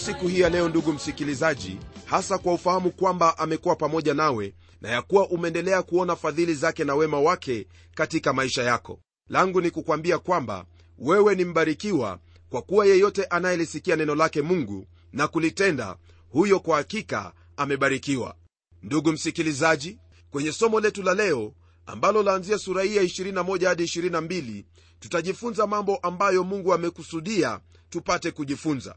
siku hii ya leo ndugu msikilizaji hasa kwa ufahamu kwamba amekuwa pamoja nawe na ya kuwa umeendelea kuona fadhili zake na wema wake katika maisha yako. Langu ni kukwambia kwamba wewe ni mbarikiwa kwa kuwa yeyote anayelisikia neno lake mungu na kulitenda huyo kwa hakika amebarikiwa. Ndugu msikilizaji kwenye somo letu la leo ambalo laanzia sura hii ya 21 hadi 22 tutajifunza mambo ambayo mungu amekusudia tupate kujifunza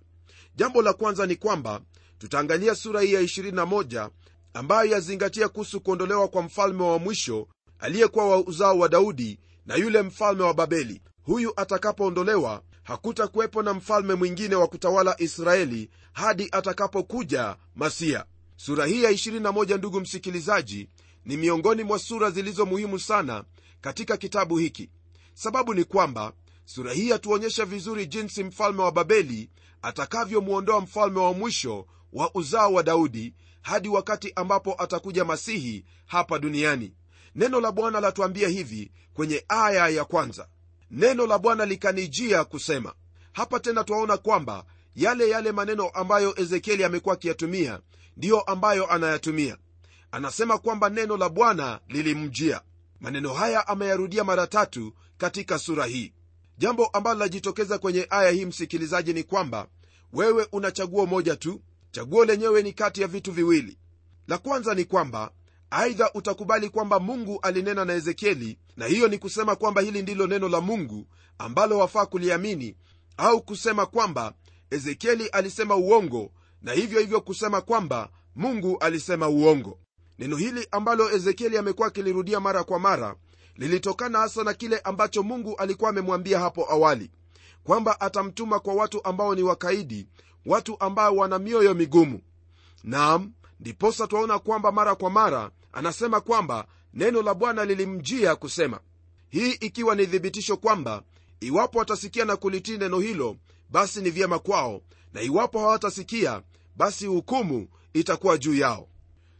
jambo la kwanza ni kwamba tutaangalia sura hii ya 21 ambayo yazingatia kuhusu kuondolewa kwa mfalme wa mwisho aliyekuwa wa uzao wa daudi na yule mfalme wa babeli. Huyu atakapoondolewa hakutakuwepo na mfalme mwingine wa kutawala israeli hadi atakapokuja masia. Sura hii ya 21 ndugu msikilizaji ni miongoni mwa sura zilizo muhimu sana katika kitabu hiki. Sababu ni kwamba sura hii yatuonyesha vizuri jinsi mfalme wa babeli atakavyomwondoa mfalme wa mwisho wa uzao wa daudi hadi wakati ambapo atakuja masihi hapa duniani. Neno la bwana latuambia hivi kwenye aya ya kwanza. Neno la bwana likanijia kusema hapa tena twaona kwamba yale yale maneno ambayo ezekieli amekuwa akiyatumia ndiyo ambayo anayatumia. Anasema kwamba neno la bwana lilimjia. Maneno haya ameyarudia mara tatu katika sura hii jambo ambalo lajitokeza kwenye aya hii msikilizaji ni kwamba wewe una chaguo moja tu. Chaguo lenyewe ni kati ya vitu viwili. La kwanza ni kwamba aidha utakubali kwamba mungu alinena na ezekieli na hiyo ni kusema kwamba hili ndilo neno la mungu ambalo wafaa kuliamini au kusema kwamba ezekieli alisema uongo na hivyo hivyo kusema kwamba mungu alisema uongo. Neno hili ambalo ezekieli amekuwa akilirudia mara kwa mara lilitokana hasa na kile ambacho mungu alikuwa amemwambia hapo awali kwamba atamtuma kwa watu ambao ni wakaidi watu ambao wana mioyo migumu. Naam ndiposa twaona kwamba mara kwa mara anasema kwamba neno la bwana lilimjia kusema. Hii ikiwa ni thibitisho kwamba iwapo watasikia na kulitii neno hilo basi ni vyema kwao na iwapo hawatasikia basi hukumu itakuwa juu yao.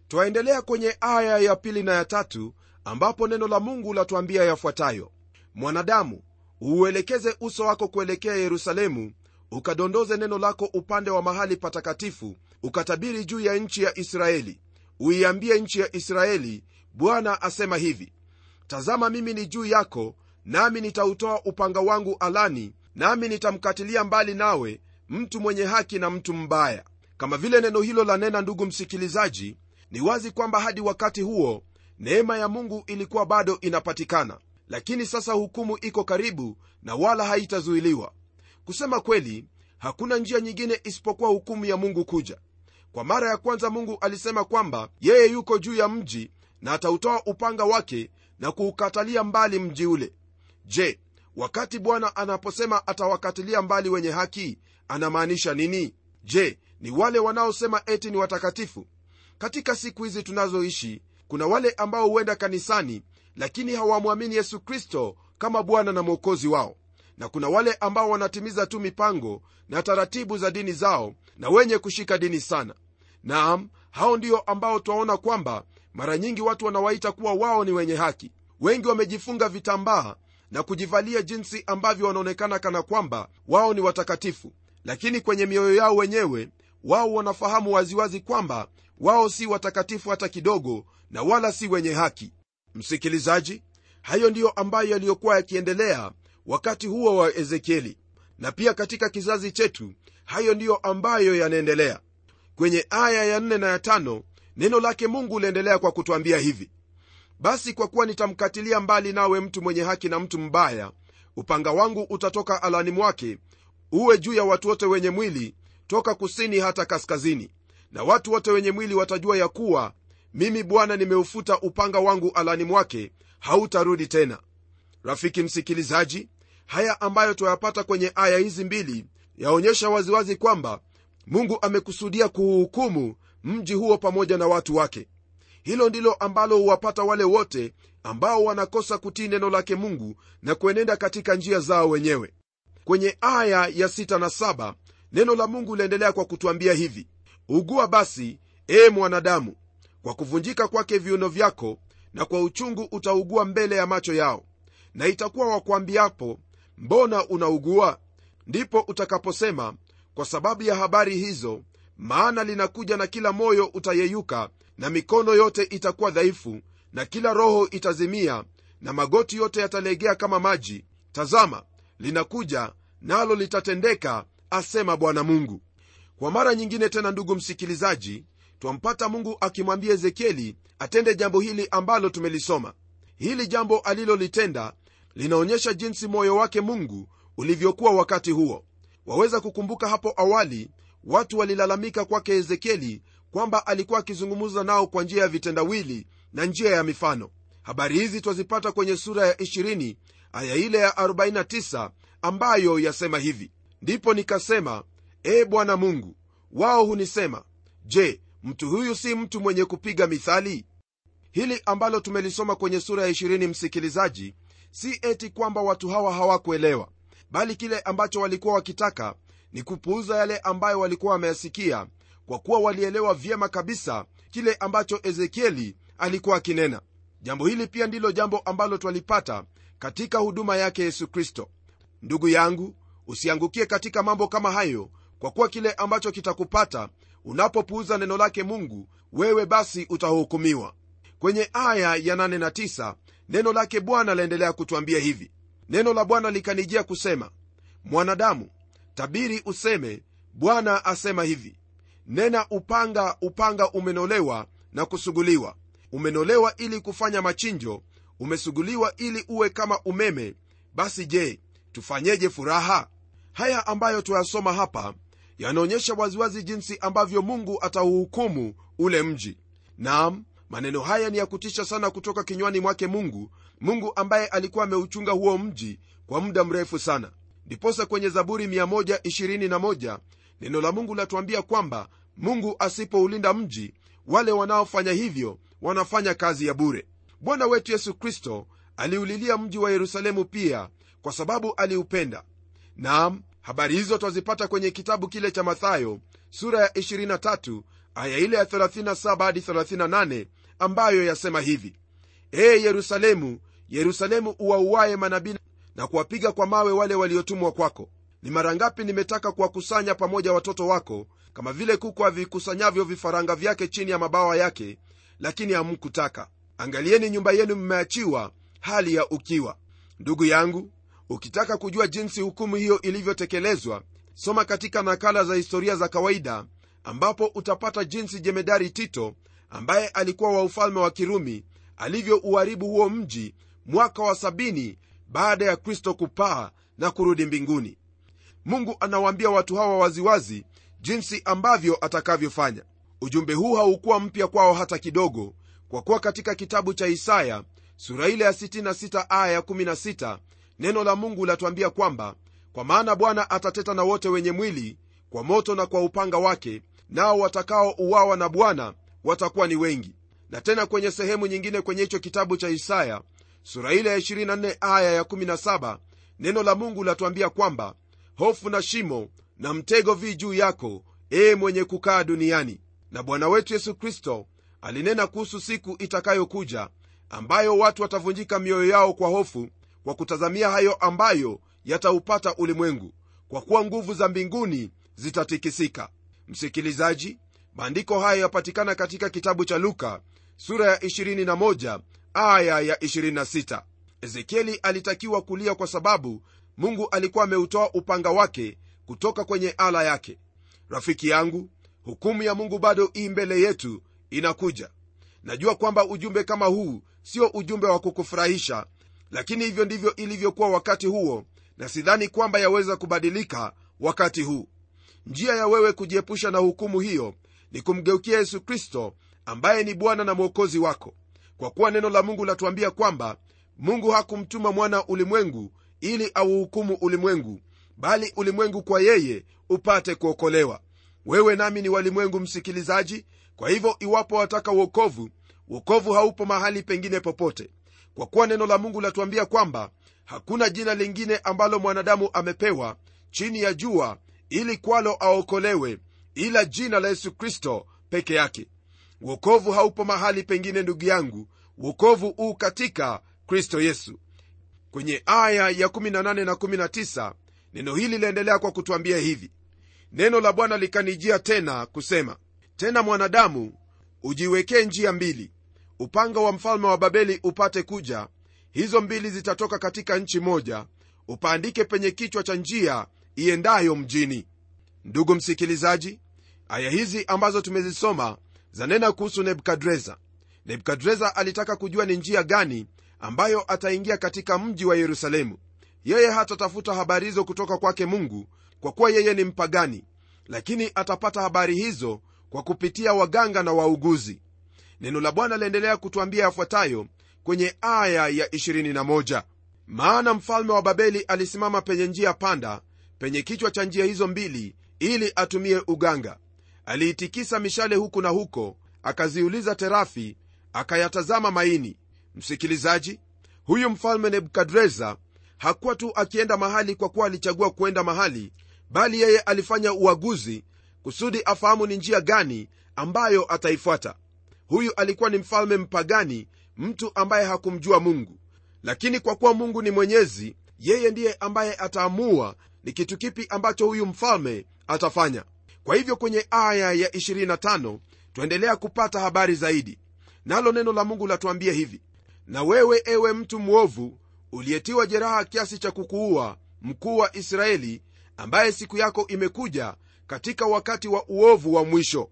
Twaendelea kwenye aya ya pili na ya tatu ambapo neno la mungu latuambia yafuatayo. Mwanadamu uuelekeze uso wako kuelekea yerusalemu ukadondoze neno lako upande wa mahali patakatifu ukatabiri juu ya nchi ya israeli. Uiambie nchi ya israeli bwana asema hivi tazama mimi ni juu yako nami nitautoa upanga wangu alani nami nitamkatilia mbali nawe mtu mwenye haki na mtu mbaya. Kama vile neno hilo la nena ndugu msikilizaji ni wazi kwamba hadi wakati huo neema ya mungu ilikuwa bado inapatikana lakini sasa hukumu iko karibu na wala haitazuiliwa. Kusema kweli hakuna njia nyingine isipokuwa hukumu ya mungu kuja. Kwa mara ya kwanza mungu alisema kwamba yeye yuko juu ya mji na atautoa upanga wake na kuukatalia mbali mji ule. Je wakati bwana anaposema atawakatilia mbali wenye haki anamaanisha nini? Je ni wale wanaosema eti ni watakatifu? Katika siku hizi tunazoishi kuna wale ambao huenda kanisani lakini hawamwamini yesu kristo kama bwana na mwokozi wao. Na kuna wale ambao wanatimiza tu mipango na taratibu za dini zao na wenye kushika dini sana. Naam hao ndio ambao twaona kwamba mara nyingi watu wanawaita kuwa wao ni wenye haki. Wengi wamejifunga vitambaa na kujivalia jinsi ambavyo wanaonekana kana kwamba wao ni watakatifu. Lakini kwenye mioyo yao wenyewe wao wanafahamu waziwazi kwamba wao si watakatifu hata kidogo na wala si wenye haki. Msikilizaji hayo ndiyo ambayo yaliyokuwa yakiendelea wakati huo wa ezekieli. Na pia katika kizazi chetu hayo ndiyo ambayo yanaendelea. Kwenye aya ya 4 na ya 5 neno lake mungu liendelea kwa kutwambia hivi. Basi kwa kuwa nitamkatilia mbali nawe mtu mwenye haki na mtu mbaya upanga wangu utatoka alani mwake uwe juu ya watu wote wenye mwili toka kusini hata kaskazini. Na watu wote wenye mwili watajua ya kuwa mimi bwana nimeufuta upanga wangu alani mwake hautarudi tena. Rafiki msikilizaji haya ambayo twayapata kwenye aya hizi mbili yaonyesha waziwazi kwamba mungu amekusudia kuuhukumu mji huo pamoja na watu wake. Hilo ndilo ambalo huwapata wale wote ambao wanakosa kutii neno lake mungu na kuenenda katika njia zao wenyewe. Kwenye aya ya sita na saba neno la mungu liendelea kwa kutwambia hivi ugua basi ee mwanadamu kwa kuvunjika kwake viuno vyako na kwa uchungu utaugua mbele ya macho yao. Na itakuwa wakwambiapo mbona unaugua? Ndipo utakaposema kwa sababu ya habari hizo maana linakuja na kila moyo utayeyuka na mikono yote itakuwa dhaifu na kila roho itazimia na magoti yote yatalegea kama maji. Tazama linakuja nalo litatendeka asema bwana mungu. Kwa mara nyingine tena ndugu msikilizaji twampata mungu akimwambia ezekieli atende jambo hili ambalo tumelisoma. Hili jambo alilolitenda linaonyesha jinsi moyo wake mungu ulivyokuwa wakati huo. Waweza kukumbuka hapo awali watu walilalamika kwake ezekieli kwamba alikuwa akizungumza nao kwa njia ya vitendawili na njia ya mifano. Habari hizi twazipata kwenye sura ya 20 aya ile ya 49 ambayo yasema hivi. Ndipo nikasema ee bwana mungu wao hunisema je mtu huyu si mtu mwenye kupiga mithali? Hili ambalo tumelisoma kwenye sura ya 20 msikilizaji si eti kwamba watu hawa hawakuelewa bali kile ambacho walikuwa wakitaka ni kupuuza yale ambayo walikuwa wameyasikia kwa kuwa walielewa vyema kabisa kile ambacho ezekieli alikuwa akinena. Jambo hili pia ndilo jambo ambalo twalipata katika huduma yake yesu kristo. Ndugu yangu usiangukie katika mambo kama hayo kwa kuwa kile ambacho kitakupata unapopuuza neno lake mungu wewe basi utahukumiwa. Kwenye aya ya 8 na 9 neno lake bwana laendelea kutwambia hivi. Neno la bwana likanijia kusema mwanadamu tabiri useme bwana asema hivi. Nena upanga upanga umenolewa na kusuguliwa. Umenolewa ili kufanya machinjo umesuguliwa ili uwe kama umeme. Basi je tufanyeje furaha? Haya ambayo tuyasoma hapa yanaonyesha waziwazi jinsi ambavyo mungu atauhukumu ule mji. Nam maneno haya ni ya kutisha sana kutoka kinywani mwake mungu mungu ambaye alikuwa ameuchunga huo mji kwa muda mrefu sana. Ndiposa kwenye zaburi 121 neno la mungu latuambia kwamba mungu asipoulinda mji wale wanaofanya hivyo wanafanya kazi ya bure. Bwana wetu yesu kristo aliulilia mji wa yerusalemu pia kwa sababu aliupenda. Nam habari hizo twazipata kwenye kitabu kile cha mathayo sura ya 23 aya ile ya 37 hadi 38 ambayo yasema hivi. Ee yerusalemu yerusalemu uwauaye manabii na kuwapiga kwa mawe wale waliotumwa kwako. Ni mara ngapi nimetaka kuwakusanya pamoja watoto wako kama vile kuku avikusanyavyo vifaranga vyake chini ya mabawa yake lakini hamkutaka. Angalieni nyumba yenu mmeachiwa hali ya ukiwa. Ndugu yangu ukitaka kujua jinsi hukumu hiyo ilivyotekelezwa soma katika nakala za historia za kawaida ambapo utapata jinsi jemedari tito ambaye alikuwa wa ufalme wa kirumi alivyouharibu huo mji mwaka wa sabini baada ya kristo kupaa na kurudi mbinguni. Mungu anawaambia watu hawa waziwazi jinsi ambavyo atakavyofanya. Ujumbe huu haukuwa mpya kwao hata kidogo kwa kuwa katika kitabu cha isaya sura ile ya 66 aya ya 16 neno la mungu latuambia kwamba kwa maana bwana atateta na wote wenye mwili kwa moto na kwa upanga wake nao watakaouawa na bwana watakuwa ni wengi. Na tena kwenye sehemu nyingine kwenye hicho kitabu cha isaya sura ile ya 24 aya ya 17 neno la mungu latuambia kwamba hofu na shimo na mtego vi juu yako ee mwenye kukaa duniani. Na bwana wetu yesu kristo alinena kuhusu siku itakayokuja ambayo watu watavunjika mioyo yao kwa hofu kwa kutazamia hayo ambayo yataupata ulimwengu kwa kuwa nguvu za mbinguni zitatikisika. Msikilizaji maandiko haya yapatikana katika kitabu cha luka sura ya 21 aya ya 26 ezekieli alitakiwa kulia kwa sababu mungu alikuwa ameutoa upanga wake kutoka kwenye ala yake. Rafiki yangu hukumu ya mungu bado ii mbele yetu inakuja. Najua kwamba ujumbe kama huu sio ujumbe wa kukufurahisha lakini hivyo ndivyo ilivyokuwa wakati huo na sidhani kwamba yaweza kubadilika wakati huu. Njia ya wewe kujiepusha na hukumu hiyo ni kumgeukia yesu kristo ambaye ni bwana na mwokozi wako. Kwa kuwa neno la mungu latuambia kwamba mungu hakumtuma mwana ulimwengu ili auhukumu ulimwengu bali ulimwengu kwa yeye upate kuokolewa. Wewe nami ni walimwengu msikilizaji. Kwa hivyo iwapo wataka uokovu uokovu haupo mahali pengine popote kwa kuwa neno la mungu latuambia kwamba hakuna jina lingine ambalo mwanadamu amepewa chini ya jua ili kwalo aokolewe ila jina la yesu kristo peke yake. Uokovu haupo mahali pengine ndugu yangu. Uokovu huu katika kristo yesu. Kwenye aya ya 18 na 19 neno hili liendelea kwa kutwambia hivi. Neno la bwana likanijia tena kusema tena mwanadamu ujiwekee njia mbili upanga wa mfalme wa babeli upate kuja hizo mbili zitatoka katika nchi moja upaandike penye kichwa cha njia iendayo mjini. Ndugu msikilizaji aya hizi ambazo tumezisoma zanena kuhusu nebukadreza. Nebukadreza alitaka kujua ni njia gani ambayo ataingia katika mji wa yerusalemu. Yeye hatatafuta habari hizo kutoka kwake mungu kwa kuwa yeye ni mpagani lakini atapata habari hizo kwa kupitia waganga na wauguzi neno la bwana laendelea kutwambia yafuatayo kwenye aya ya 21 maana mfalme wa babeli alisimama penye njia panda penye kichwa cha njia hizo mbili ili atumie uganga. Aliitikisa mishale huku na huko akaziuliza terafi akayatazama maini. Msikilizaji huyu mfalme nebukadreza hakuwa tu akienda mahali kwa kuwa alichagua kuenda mahali bali yeye alifanya uaguzi kusudi afahamu ni njia gani ambayo ataifuata huyu alikuwa ni mfalme mpagani mtu ambaye hakumjua mungu. Lakini kwa kuwa mungu ni mwenyezi yeye ndiye ambaye ataamua ni kitu kipi ambacho huyu mfalme atafanya. Kwa hivyo kwenye aya ya 25 twaendelea kupata habari zaidi. Nalo neno la mungu latuambia hivi na wewe ewe mtu mwovu uliyetiwa jeraha kiasi cha kukuua mkuu wa israeli ambaye siku yako imekuja katika wakati wa uovu wa mwisho.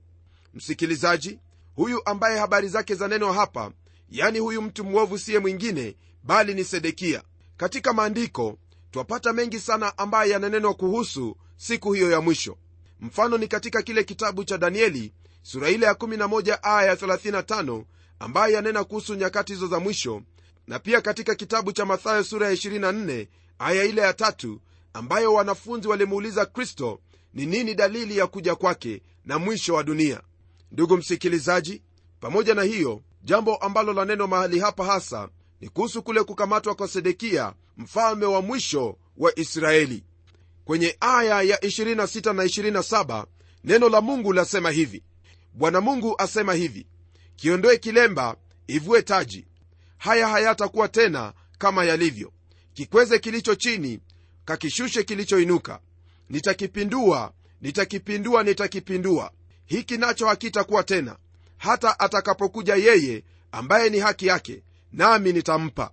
Msikilizaji huyu ambaye habari zake zanenwa hapa yani huyu mtu mwovu siye mwingine bali ni sedekia. Katika maandiko twapata mengi sana ambaye yananenwa kuhusu siku hiyo ya mwisho. Mfano ni katika kile kitabu cha danieli sura ile ya 11 aya ya 35 ambaye yanena kuhusu nyakati hizo za mwisho na pia katika kitabu cha mathayo sura ya 24 aya ile ya tatu ambayo wanafunzi walimuuliza kristo ni nini dalili ya kuja kwake na mwisho wa dunia ndugu msikilizaji pamoja na hiyo jambo ambalo la neno mahali hapa hasa ni kuhusu kule kukamatwa kwa sedekia mfalme wa mwisho wa israeli. Kwenye aya ya 26 na 27 neno la mungu lasema hivi. Bwana mungu asema hivi kiondoe kilemba ivue taji. Haya hayatakuwa tena kama yalivyo. Kikweze kilicho chini kakishushe kilichoinuka. Nitakipindua nitakipindua nitakipindua hiki nacho hakitakuwa tena hata atakapokuja yeye ambaye ni haki yake nami nitampa.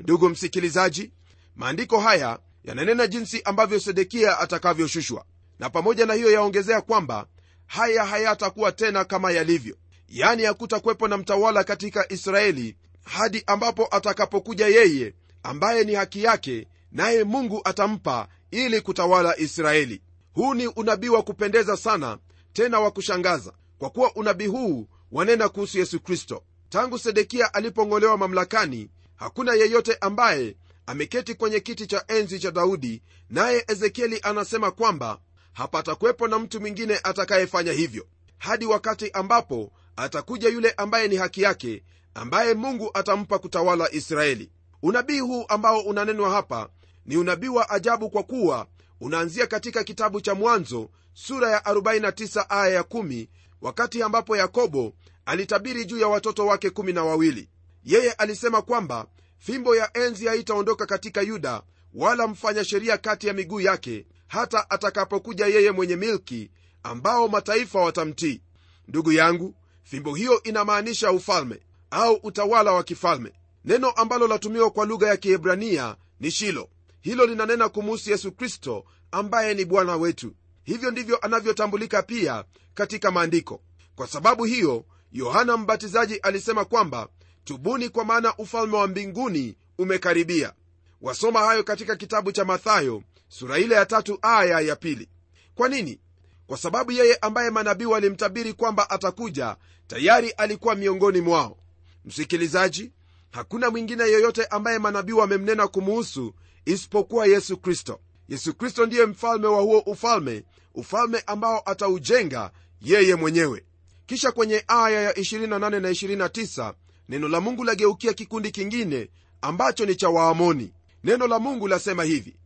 Ndugu msikilizaji maandiko haya yananena jinsi ambavyo sedekia atakavyoshushwa na pamoja na hiyo yaongezea kwamba haya hayatakuwa tena kama yalivyo. Yani hakutakuwepo na mtawala katika israeli hadi ambapo atakapokuja yeye ambaye ni haki yake naye mungu atampa ili kutawala israeli. Huu ni unabii wa kupendeza sana tena wa kushangaza kwa kuwa unabii huu wanena kuhusu yesu kristo. Tangu sedekia alipong'olewa mamlakani hakuna yeyote ambaye ameketi kwenye kiti cha enzi cha daudi naye ezekieli anasema kwamba hapatakuwepo na mtu mwingine atakayefanya hivyo hadi wakati ambapo atakuja yule ambaye ni haki yake ambaye mungu atampa kutawala israeli. Unabii huu ambao unanenwa hapa ni unabii wa ajabu kwa kuwa unaanzia katika kitabu cha mwanzo sura ya 49 aya ya 10 wakati ambapo yakobo alitabiri juu ya watoto wake kumi na wawili. Yeye alisema kwamba fimbo ya enzi haitaondoka katika yuda wala mfanya sheria kati ya miguu yake hata atakapokuja yeye mwenye milki ambao mataifa watamtii. Ndugu yangu fimbo hiyo inamaanisha ufalme au utawala wa kifalme. Neno ambalo latumiwa kwa lugha ya kiebrania ni shilo. Hilo linanena kumuhusu yesu kristo ambaye ni bwana wetu hivyo ndivyo anavyotambulika pia katika maandiko. Kwa sababu hiyo yohana mbatizaji alisema kwamba tubuni kwa maana ufalme wa mbinguni umekaribia. Wasoma hayo katika kitabu cha mathayo sura ile ya tatu aya ya pili. Kwa nini? Kwa sababu yeye ambaye manabii walimtabiri kwamba atakuja tayari alikuwa miongoni mwao. Msikilizaji hakuna mwingine yeyote ambaye manabii wamemnena kumuhusu isipokuwa yesu kristo. Yesu kristo ndiye mfalme wa huo ufalme ufalme ambao ataujenga yeye mwenyewe. Kisha kwenye aya ya 28 na 29 neno la mungu lageukia kikundi kingine ambacho ni cha waamoni. Neno la mungu lasema hivi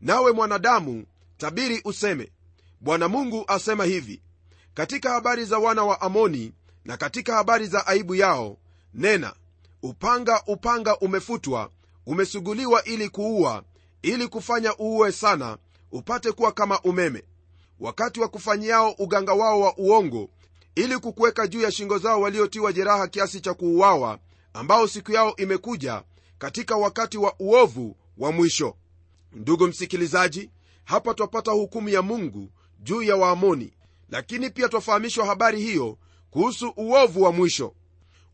nawe mwanadamu tabiri useme bwana mungu asema hivi katika habari za wana wa amoni na katika habari za aibu yao nena upanga upanga umefutwa umesuguliwa ili kuua ili kufanya uue sana upate kuwa kama umeme wakati wa kufanyiao uganga wao wa uongo ili kukuweka juu ya shingo zao waliotiwa jeraha kiasi cha kuuawa ambao siku yao imekuja katika wakati wa uovu wa mwisho. Ndugu msikilizaji hapa twapata hukumu ya mungu juu ya waamoni lakini pia twafahamishwa habari hiyo kuhusu uovu wa mwisho.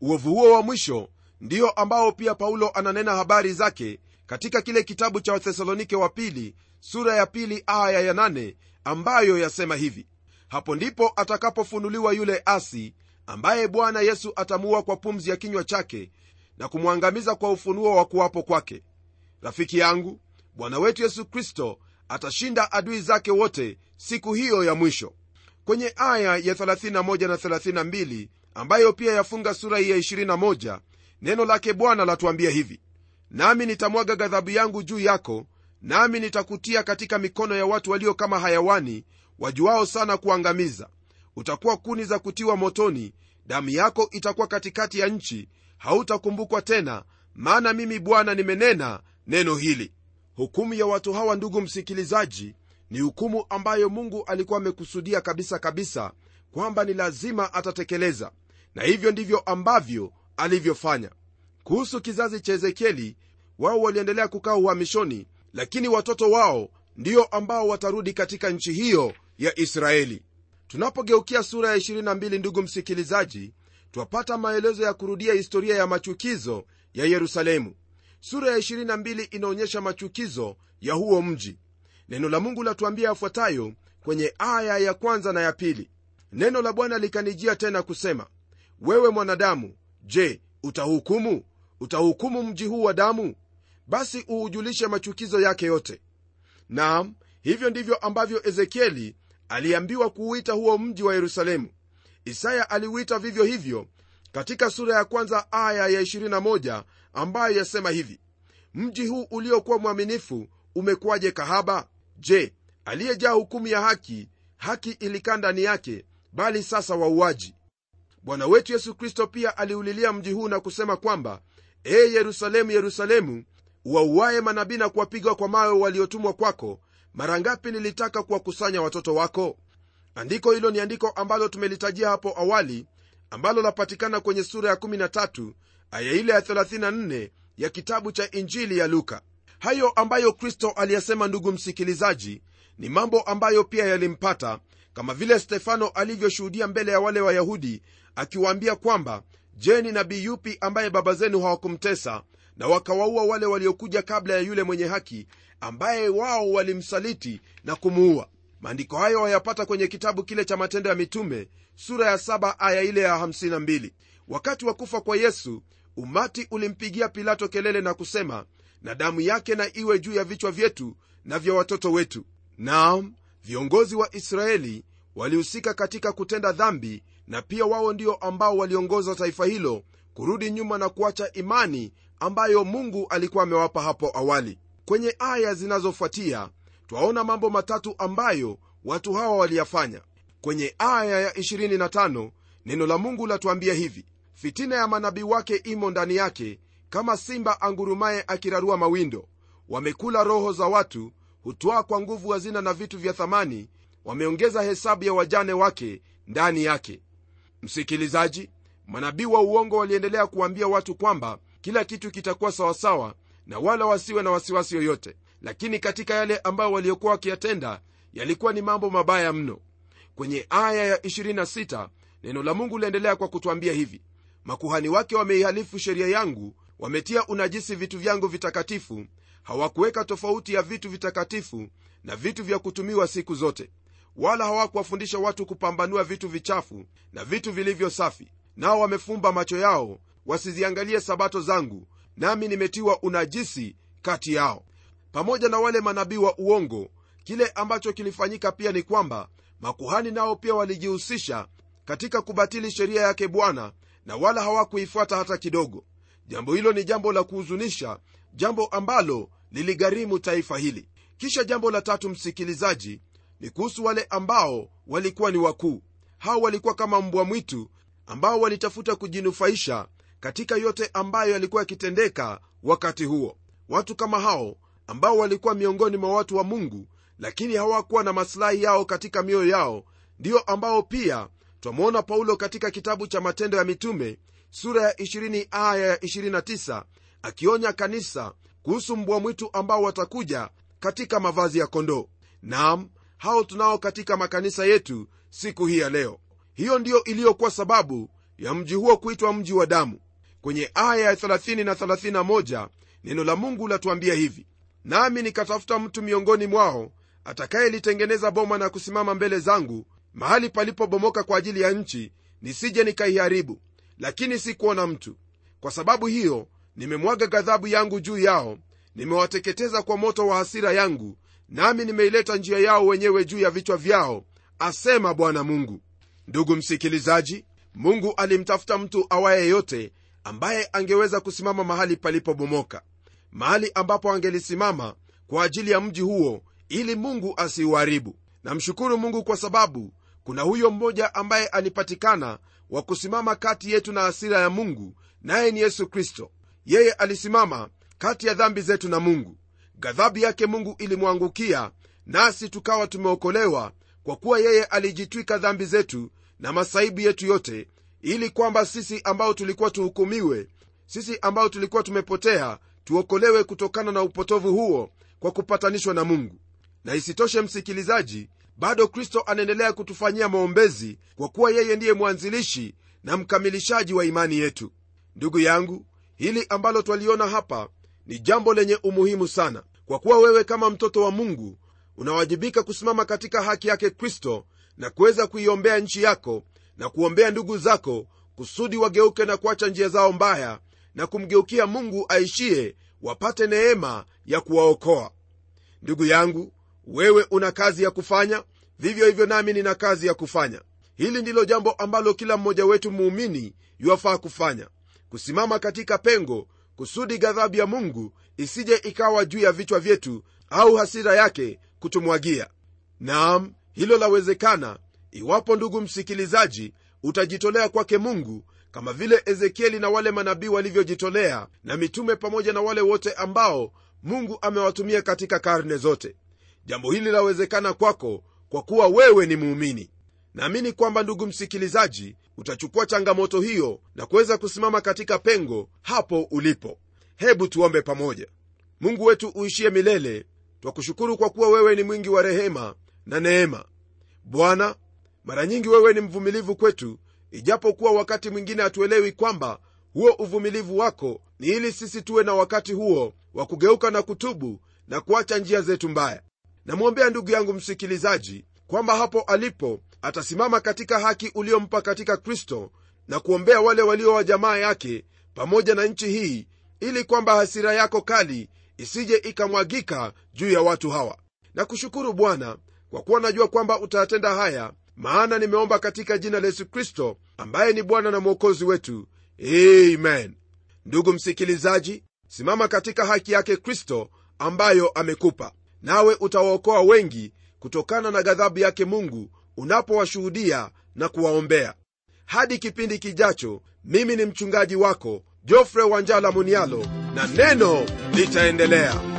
Uovu huo wa mwisho ndiyo ambao pia paulo ananena habari zake katika kile kitabu cha wathesalonike wa pili sura ya pili aya ya nane ambayo yasema hivi hapo ndipo atakapofunuliwa yule asi ambaye bwana yesu atamuua kwa pumzi ya kinywa chake na kumwangamiza kwa ufunuo wa kuwapo kwake. Rafiki yangu bwana wetu yesu kristo atashinda adui zake wote siku hiyo ya mwisho. Kwenye aya ya 31 na 32 ambayo pia yafunga sura hii ya 21 neno lake bwana latuambia hivi nami nitamwaga ghadhabu yangu juu yako nami nitakutia katika mikono ya watu walio kama hayawani wajuao sana kuangamiza. Utakuwa kuni za kutiwa motoni damu yako itakuwa katikati ya nchi hautakumbukwa tena maana mimi bwana nimenena neno hili. Hukumu ya watu hawa ndugu msikilizaji ni hukumu ambayo mungu alikuwa amekusudia kabisa kabisa kwamba ni lazima atatekeleza. Na hivyo ndivyo ambavyo alivyofanya. Kuhusu kizazi cha ezekieli wao waliendelea kukaa uhamishoni lakini watoto wao ndio ambao watarudi katika nchi hiyo ya israeli. Tunapogeukia sura ya 22 ndugu msikilizaji twapata maelezo ya kurudia historia ya machukizo ya yerusalemu. Sura ya 22 inaonyesha machukizo ya huo mji. Neno la mungu latuambia yafuatayo kwenye aya ya kwanza na ya pili. Neno la bwana likanijia tena kusema wewe mwanadamu je utahukumu? Utahukumu mji huu wa damu basi uujulishe machukizo yake yote. Nam hivyo ndivyo ambavyo ezekieli aliambiwa kuuita huo mji wa yerusalemu. Isaya aliuita vivyo hivyo katika sura ya kwanza aya ya 21 ambayo yasema hivi mji huu uliokuwa mwaminifu umekuwaje kahaba? Je aliyejaa hukumu ya haki haki ilikaa ndani yake bali sasa wauaji? Bwana wetu yesu kristo pia aliulilia mji huu na kusema kwamba ee yerusalemu yerusalemu wauaye manabii na kuwapiga kwa mawe waliotumwa kwako mara ngapi nilitaka kuwakusanya watoto wako? Andiko hilo ni andiko ambalo tumelitajia hapo awali ambalo lapatikana kwenye sura ya 13 aya ile ya 34 ya kitabu cha injili ya luka. Hayo ambayo kristo aliyasema ndugu msikilizaji ni mambo ambayo pia yalimpata kama vile stefano alivyoshuhudia mbele ya wale wayahudi akiwaambia kwamba je ni nabii yupi ambaye baba zenu hawakumtesa na wakawaua wale waliokuja kabla ya yule mwenye haki ambaye wao walimsaliti na kumuua. Maandiko hayo wayapata kwenye kitabu kile cha matendo ya mitume sura ya 7 aya ile ya 52 wakati wa kufa kwa yesu umati ulimpigia pilato kelele na kusema na damu yake na iwe juu ya vichwa vyetu na vya watoto wetu. Naam viongozi wa israeli walihusika katika kutenda dhambi na pia wao ndio ambao waliongoza taifa hilo kurudi nyuma na kuacha imani ambayo mungu alikuwa amewapa hapo awali. Kwenye aya zinazofuatia twaona mambo matatu ambayo watu hawa waliyafanya. Kwenye aya ya 25 neno la mungu latuambia hivi fitina ya manabii wake imo ndani yake kama simba angurumaye akirarua mawindo. Wamekula roho za watu hutwaa kwa nguvu hazina na vitu vya thamani wameongeza hesabu ya wajane wake ndani yake. Msikilizaji manabii wa uongo waliendelea kuambia watu kwamba kila kitu kitakuwa sawasawa na wala wasiwe na wasiwasi yoyote. Lakini katika yale ambayo waliokuwa wakiyatenda yalikuwa ni mambo mabaya mno. Kwenye aya ya 26 neno la mungu liendelea kwa kutwambia hivi. Makuhani wake wameihalifu sheria yangu wametia unajisi vitu vyangu vitakatifu hawakuweka tofauti ya vitu vitakatifu na vitu vya kutumiwa siku zote. Wala hawakuwafundisha watu kupambanua vitu vichafu na vitu vilivyo safi nao wamefumba macho yao wasiziangalie sabato zangu nami nimetiwa unajisi kati yao. Pamoja na wale manabii wa uongo kile ambacho kilifanyika pia ni kwamba makuhani nao pia walijihusisha katika kubatili sheria yake bwana na wala hawakuifuata hata kidogo. Jambo hilo ni jambo la kuhuzunisha jambo ambalo liligharimu taifa hili. Kisha jambo la tatu msikilizaji ni kuhusu wale ambao walikuwa ni wakuu. Hao walikuwa kama mbwa mwitu ambao walitafuta kujinufaisha katika yote ambayo yalikuwa yakitendeka wakati huo. Watu kama hao ambao walikuwa miongoni mwa watu wa mungu lakini hawakuwa na masilahi yao katika mioyo yao ndiyo ambao pia twamwona paulo katika kitabu cha matendo ya mitume sura ya 20 aya ya 29 akionya kanisa kuhusu mbwa mwitu ambao watakuja katika mavazi ya kondoo. Nam hao tunao katika makanisa yetu siku hii ya leo. Hiyo ndiyo iliyokuwa sababu ya mji huo kuitwa mji wa damu kwenye aya ya 30 na 31 neno la mungu latuambia hivi nami nikatafuta mtu miongoni mwao atakayelitengeneza boma na kusimama mbele zangu mahali palipobomoka kwa ajili ya nchi nisije nikaiharibu lakini sikuona mtu. Kwa sababu hiyo nimemwaga ghadhabu yangu juu yao nimewateketeza kwa moto wa hasira yangu nami nimeileta njia yao wenyewe juu ya vichwa vyao asema bwana mungu. Ndugu msikilizaji mungu alimtafuta mtu awaye yote ambaye angeweza kusimama mahali palipobomoka mahali ambapo angelisimama kwa ajili ya mji huo ili mungu asiuharibu. Namshukuru mungu kwa sababu kuna huyo mmoja ambaye alipatikana wa kusimama kati yetu na hasira ya mungu naye ni yesu kristo. Yeye alisimama kati ya dhambi zetu na mungu. Ghadhabu yake mungu ilimwangukia nasi tukawa tumeokolewa kwa kuwa yeye alijitwika dhambi zetu na masaibu yetu yote ili kwamba sisi ambao tulikuwa tuhukumiwe sisi ambao tulikuwa tumepotea tuokolewe kutokana na upotovu huo kwa kupatanishwa na mungu. Na isitoshe msikilizaji bado kristo anaendelea kutufanyia maombezi kwa kuwa yeye ndiye mwanzilishi na mkamilishaji wa imani yetu. Ndugu yangu hili ambalo twaliona hapa ni jambo lenye umuhimu sana. Kwa kuwa wewe kama mtoto wa mungu unawajibika kusimama katika haki yake kristo na kuweza kuiombea nchi yako na kuombea ndugu zako kusudi wageuke na kuacha njia zao mbaya na kumgeukia mungu aishiye wapate neema ya kuwaokoa. Ndugu yangu wewe una kazi ya kufanya vivyo hivyo nami nina kazi ya kufanya. Hili ndilo jambo ambalo kila mmoja wetu muumini yuwafaa kufanya kusimama katika pengo kusudi ghadhabu ya mungu isije ikawa juu ya vichwa vyetu au hasira yake kutumwagia. Naam hilo lawezekana iwapo ndugu msikilizaji utajitolea kwake mungu kama vile ezekieli na wale manabii walivyojitolea na mitume pamoja na wale wote ambao mungu amewatumia katika karne zote. Jambo hili lawezekana kwako kwa kuwa wewe ni muumini. Naamini kwamba ndugu msikilizaji utachukua changamoto hiyo na kuweza kusimama katika pengo hapo ulipo. Hebu tuombe pamoja. Mungu wetu uishie milele twakushukuru kwa kuwa wewe ni mwingi wa rehema na neema. Bwana mara nyingi wewe ni mvumilivu kwetu ijapokuwa wakati mwingine hatuelewi kwamba huo uvumilivu wako ni ili sisi tuwe na wakati huo wa kugeuka na kutubu na kuacha njia zetu mbaya. Namwombea ndugu yangu msikilizaji kwamba hapo alipo atasimama katika haki uliompa katika kristo na kuombea wale walio wa jamaa yake pamoja na nchi hii ili kwamba hasira yako kali isije ikamwagika juu ya watu hawa. Na kushukuru bwana kwa kuwa najua kwamba utayatenda haya maana nimeomba katika jina la yesu kristo ambaye ni bwana na mwokozi wetu. Amen. Ndugu msikilizaji simama katika haki yake kristo ambayo amekupa. Nawe utawaokoa wengi kutokana na ghadhabu yake mungu unapowashuhudia na kuwaombea. Hadi kipindi kijacho mimi ni mchungaji wako jofre wanjala munialo na neno litaendelea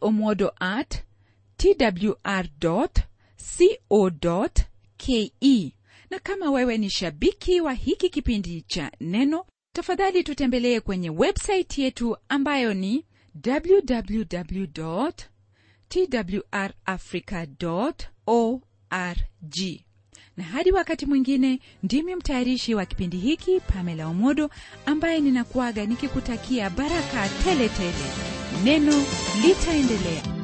pomodo at twr co ke na kama wewe ni shabiki wa hiki kipindi cha neno tafadhali tutembelee kwenye websaiti yetu ambayo ni www twrafrica org na hadi wakati mwingine ndimi mtayarishi wa kipindi hiki pamela omodo ambaye ninakuaga nikikutakia baraka teletele. tele neno litaendelea